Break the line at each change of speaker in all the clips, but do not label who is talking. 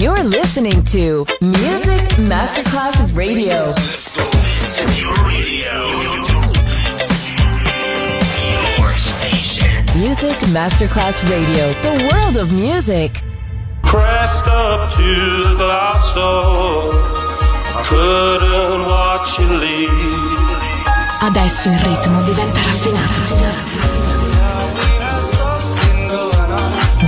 You're listening to Music Masterclass Radio.
This is your radio. Your station.
Music Masterclass Radio, the world of music.
Pressed up to the glass door. I couldn't watch you leave.
Adesso il ritmo diventa raffinato.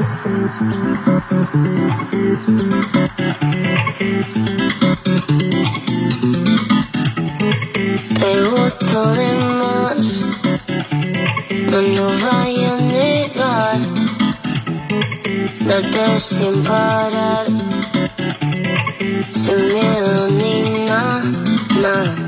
Te gusto de más, no nos vaya a negar. Date sin parar, sin miedo ni nada. Na.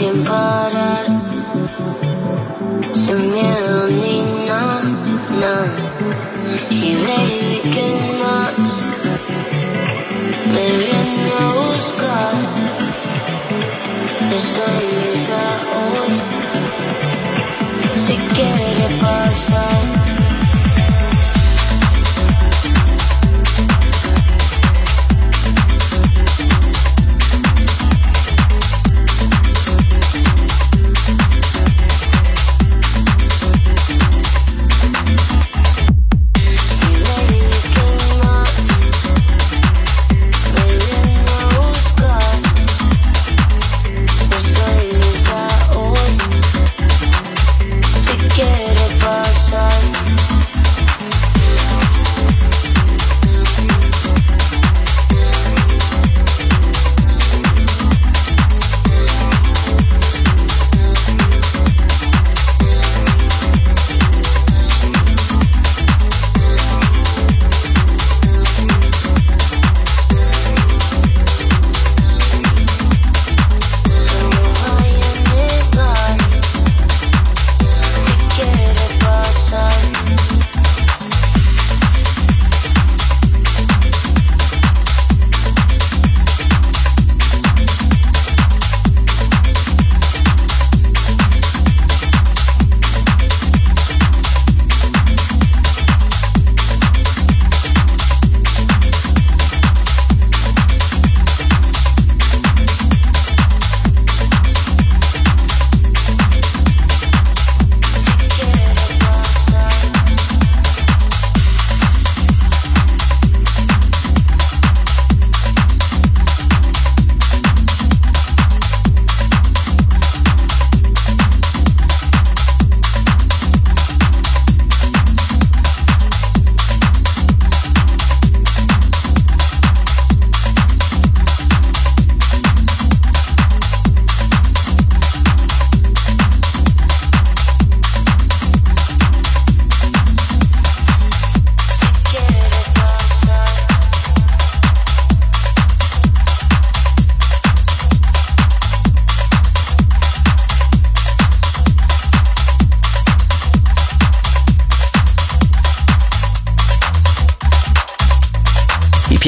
simple